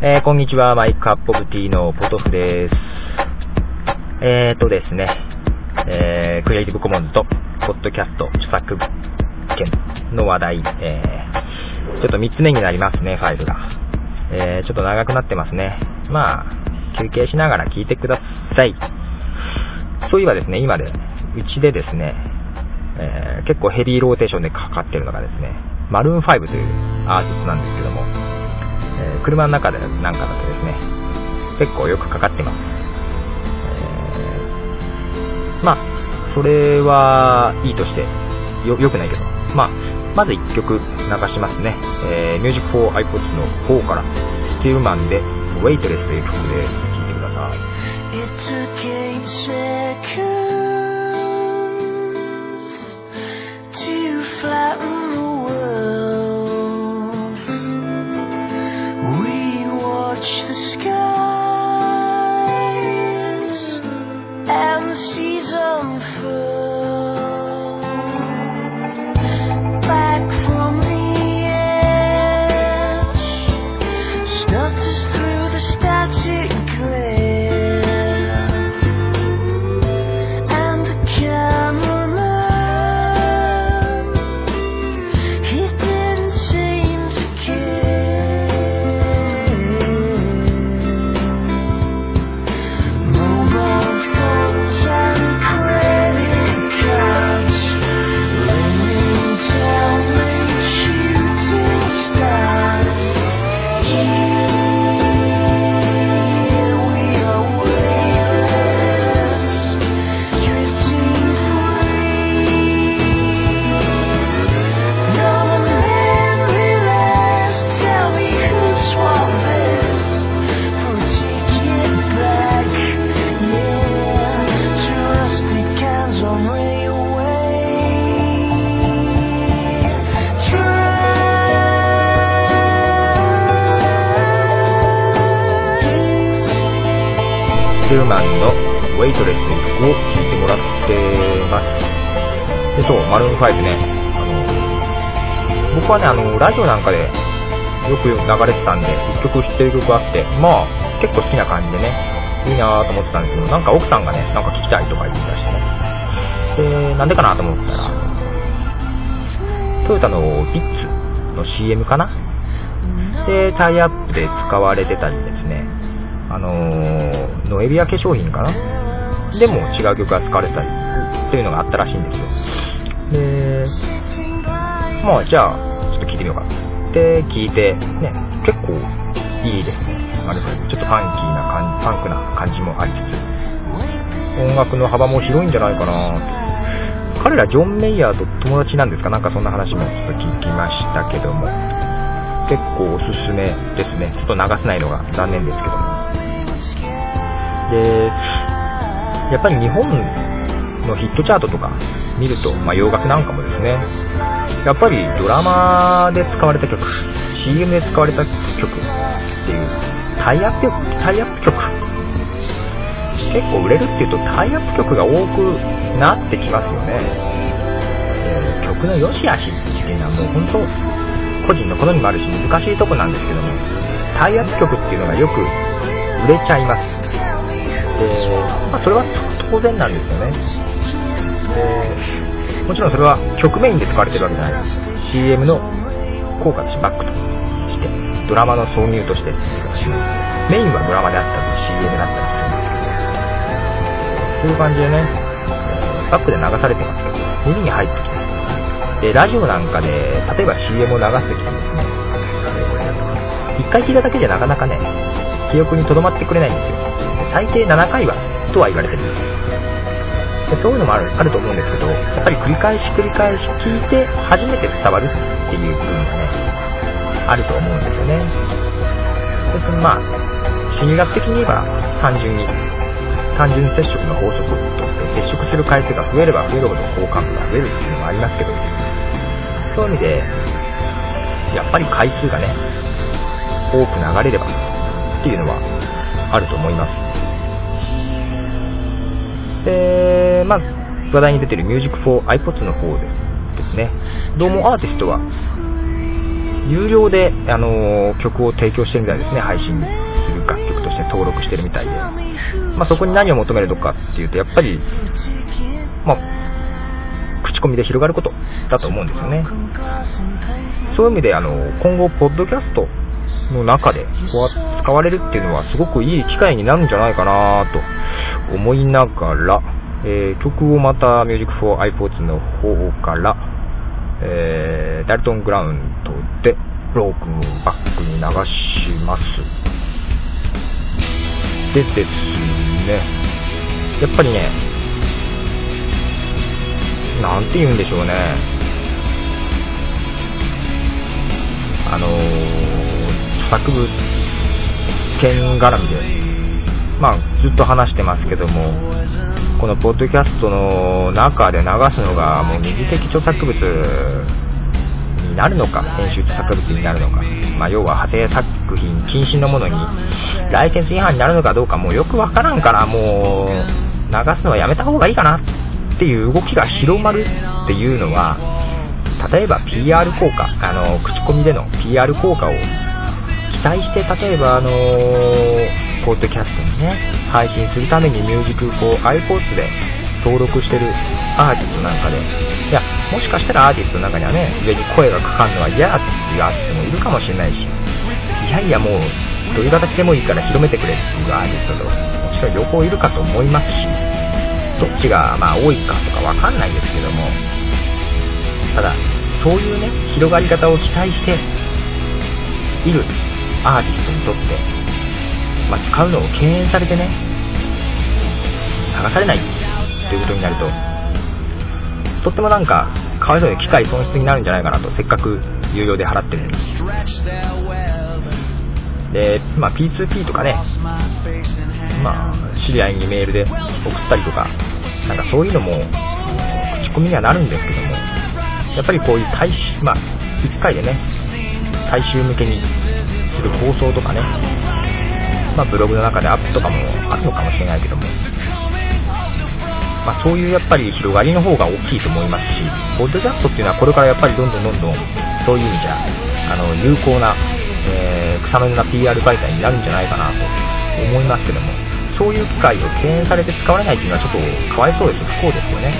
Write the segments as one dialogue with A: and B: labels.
A: えー、こんにちは、マイクアップオブティーのポトフです。えーとですね、えー、クリエイティブコモンズと、ポッドキャスト著作権の話題、えー、ちょっと3つ目になりますね、ファイルが。えー、ちょっと長くなってますね。まあ、休憩しながら聞いてください。そういえばですね、今で、うちでですね、えー、結構ヘビーローテーションでかかってるのがですね、マルーン5というアーティストなんですけども、えー、車の中でなんかだとですね、結構よくかかってます。えー、まあ、それはいいとして、よ、良くないけど、まあ、まず1曲流しますね。えー、Music for iPods の方から、スティールマンで Waitress という曲で聴いてください。ベルマンのウェイトレスの曲を聴いてもらってます。で、そう、丸のサイズね、あの、僕はね、あの、ラジオなんかでよく流れてたんで、1曲知ってる曲あって、まあ、結構好きな感じでね、いいなぁと思ってたんですけど、なんか奥さんがね、なんか聞きたいとか言ってたしてね。で、なんでかなと思ったら、トヨタのビッツの CM かな？で、タイアップで使われてたりですね、あのー、ノエビア化粧品かな？でも違う曲が使われたりっていうのがあったらしいんですよ。で、まあじゃあ、ちょっと聞いてみようか。で、聞いて、ね、結構いいですね。あれちょっとファンキーな感じ、ファンクな感じもありつつ、音楽の幅も広いんじゃないかな彼らジョン・メイヤーと友達なんですか？なんかそんな話もちょっと聞きましたけども、結構おすすめですね。ちょっと流せないのが残念ですけども。で、やっぱり日本のヒットチャートとか見ると、まあ、洋楽なんかもですね、やっぱりドラマで使われた曲、CM で使われた曲っていう、タイアップ、タイアップ曲、結構売れるっていうとタイアップ曲が多くなってきますよね。曲の良し悪しっていうのはもう本当、個人の好みもあるし難しいとこなんですけども、タイアップ曲っていうのがよく売れちゃいます。で、まあ、それは当然なんですよね。で、もちろんそれは曲メインで使われてるわけじゃないです。CM の効果としてバックとして、ドラマの挿入としてメインはドラマであったり CM だったりするんです、そういう感じでね、バックで流されてますけど、耳に入ってきて、で、ラジオなんかで、例えば CM を流すときにですね、一回聞いただけじゃなかなかね、記憶に留まってくれないんですよ。最低7回は、とは言われてるんです。でそういうのもあるあると思うんですけど、やっぱり繰り返し繰り返し聞いて初めて伝わるっていう部分がね、あると思うんですよね。でそのまあ、心理学的に言えば単純に、単純接触の法則として接触する回数が増えれば増えるほど好感度が増えるっていうのもありますけど、そういう意味で、やっぱり回数がね、多く流れればっていうのはあると思います。で、まあ、話題に出てる Music for iPods の方でですね、どうもアーティストは、有料で、あの曲を提供してるみたいですね、配信する楽曲として登録してるみたいで。まあ、そこに何を求めるのかっていうと、やっぱり、まあ、口コミで広がることだと思うんですよね。そういう意味で、あの、今後、ポッドキャストの中で使われるっていうのはすごくいい機会になるんじゃないかなと思いながら、えー、曲をまた Music for iPods の方から、えー、ダルトングラウンドでロークンバックに流します。でですね、やっぱりね、なんて言うんでしょうね。あのー、作物権絡みで、まあ、ずっと話してますけども、このポッドキャストの中で流すのがもう二次的著作物になるのか、編集著作物になるのか、まあ、要は派生作品禁止のものにライセンス違反になるのかどうかもうよくわからんから、もう流すのはやめた方がいいかなっていう動きが広まるっていうのは、例えば PR 効果、あの、口コミでの PR 効果を期待して、例えばあのーポッドキャストにね、配信するためにミュージックこう iPods で登録してるアーティストなんかで、いや、もしかしたらアーティストの中にはね、上に声がかかるのは嫌っていうアーティストもいるかもしれないし、いやいやもう、どういう形でもいいから広めてくれっていうアーティストと、もちろん両方いるかと思いますし、どっちがまあ多いかとかわかんないですけども、ただ、そういうね、広がり方を期待しているアーティストにとって、まあ、使うのを敬遠されてね、流されないということになると、とってもなんか、かわいそうに機械損失になるんじゃないかなと、せっかく有料で払ってるのに。で、まあ、P2P とかね、まあ、知り合いにメールで送ったりとか、なんかそういうのも、口コミにはなるんですけども、やっぱりこういう大衆、まあ、1回でね、大衆向けにする放送とかね、まあ、ブログの中でアップとかもあるのかもしれないけども、まあ、そういうやっぱり広がりの方が大きいと思いますし、ポッドキャストっていうのはこれからやっぱりどんどんどんどん、そういう意味じゃ、あの、有効な、えー、草の根な PR 媒体になるんじゃないかなと思いますけども、そういう機会を敬遠されて使われないっていうのはちょっとかわいそうです。不幸ですよね。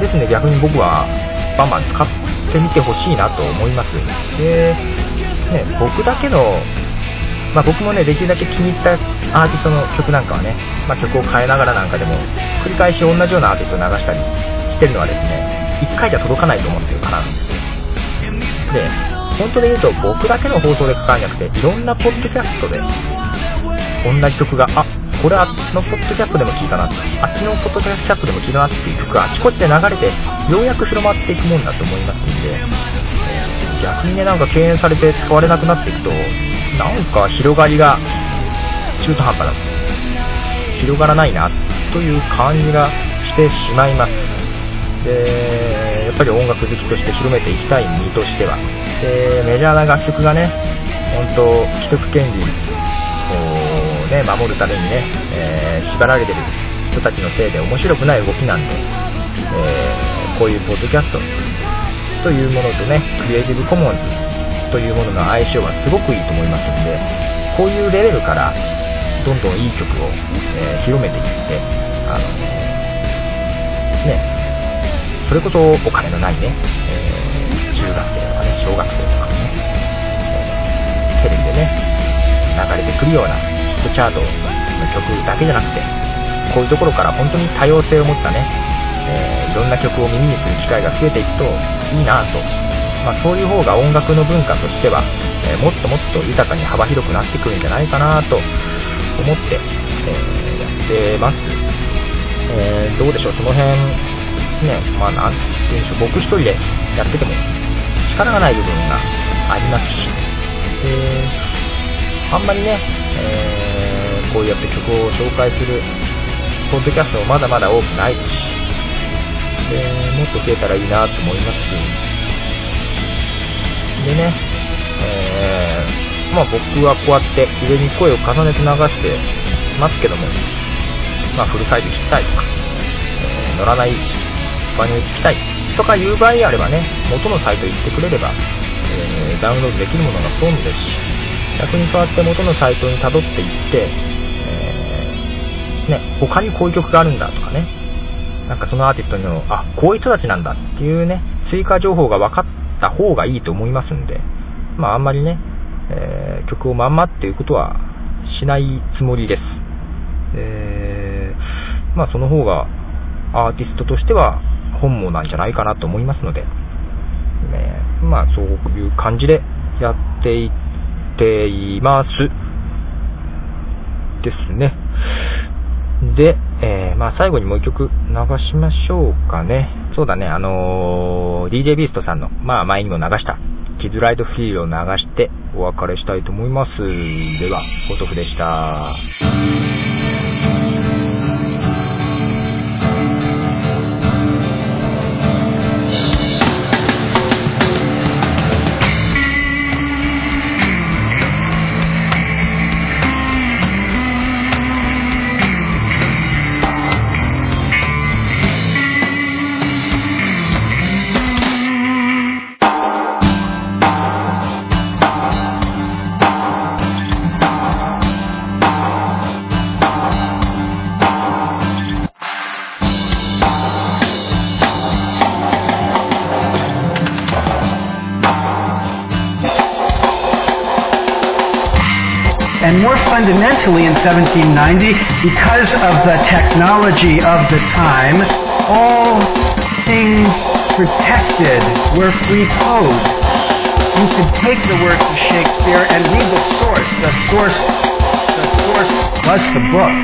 A: ですね、逆に僕はバンバン使ってみてほしいなと思います。で、ね、僕だけのまあ、僕もね、できるだけ気に入ったアーティストの曲なんかはね、まあ、曲を変えながらなんかでも、繰り返し同じようなアーティストを流したりしてるのはですね、1回じゃ届かないと思ってるからなで。本当で言うと僕だけの放送でかかんなくて、いろんなポッドキャストで、同じ曲が、あ、これあっちのポッドキャストでも聞いたな、あっちのポッドキャストでも聞いたなっていう曲があちこちで流れて、ようやく広まっていくもんだと思いますんで、逆にね、なんか敬遠されて使われなくなっていくと、なんか広がりが中途半端だ広がらないなという感じがしてしまいます。でやっぱり音楽好きとして広めていきたい身としては。でメジャーな楽曲がね本当既得権利を、ね、守るためにね、えー、縛られてる人たちのせいで面白くない動きなんで、えー、こういうポッドキャストというものとねクリエイティブコモンズというものの相性はすごくいいと思いますんで、こういうレベルからどんどんいい曲を、えー、広めていって、あのね、それこそお金のないね、えー、中学生とかね、小学生とかもね、テレビでね、流れてくるようなヒットチャートの曲だけじゃなくて、こういうところから本当に多様性を持ったね、えー、いろんな曲を耳にする機会が増えていくといいなと。まあ、そういう方が音楽の文化としては、えー、もっともっと豊かに幅広くなってくるんじゃないかなと思って、えー、やってます。え、どうでしょう、その辺、ね、まあ、なんて言うんでしょう、僕一人でやってても力がない部分がありますし、えー、あんまりね、え、こうやって曲を紹介するポッドキャストもまだまだ多くないですし、でもっと増えたらいいなと思いますし、でね、えー、まあ僕はこうやって上に声を重ねて流してますけども、まあフルサイズ聞きたいとか、えー、乗らない場に聞きたいとかいう場合あればね、元のサイト行ってくれれば、えー、ダウンロードできるものがほとんどですし、逆にそうやって元のサイトに辿っていって、えー、ね、他にこういう曲があるんだとかね、なんかそのアーティストの、あ、こういう人たちなんだっていうね、追加情報が分かった方がいいと思いますんで、まああんまりね、えー、曲をまんまっていうことはしないつもりです。えー、まあその方がアーティストとしては本望なんじゃないかなと思いますので、ね、まあそういう感じでやっていっています。ですね。で、えー、まあ最後にもう一曲流しましょうかね。そうだね、あのー、DJ ビーストさんの、まあ前にも流した、キズライドフリーを流してお別れしたいと思います。では、ポトフでした。
B: Fundamentally in 1790, because of the technology of the time, all things protected were free code. You could take the works of Shakespeare and read the source. The source, the source was the book.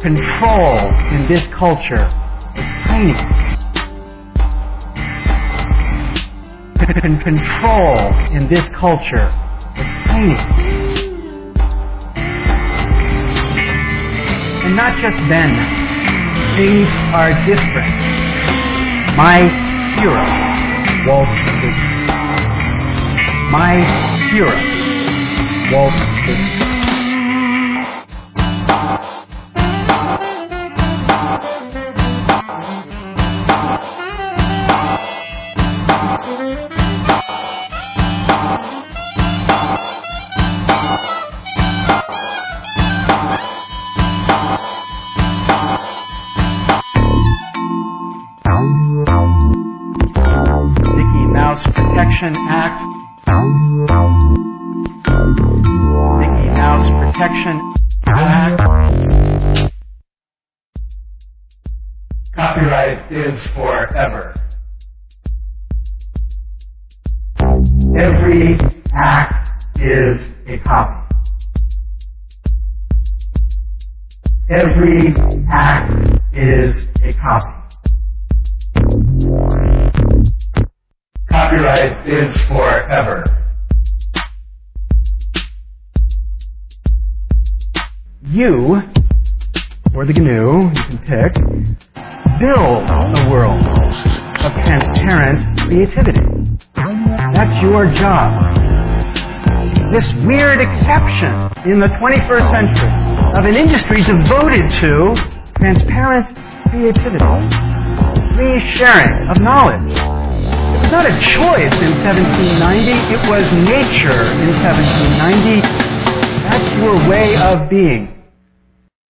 B: Control in this culture is tiny. Control in this culture is tiny. And not just then, things are different. My hero, Walt Disney. My hero, Walt Disney. Protection Act, Mickey Mouse Protection Act. Copyright is forever. Every act is a copy. Every act is a copy. You, or the GNU, you can pick, build a world of transparent creativity. That's your job. This weird exception in the 21st century of an industry devoted to transparent creativity, free sharing of knowledge. Not a choice in 1790, it was nature in 1790. That's your way of being.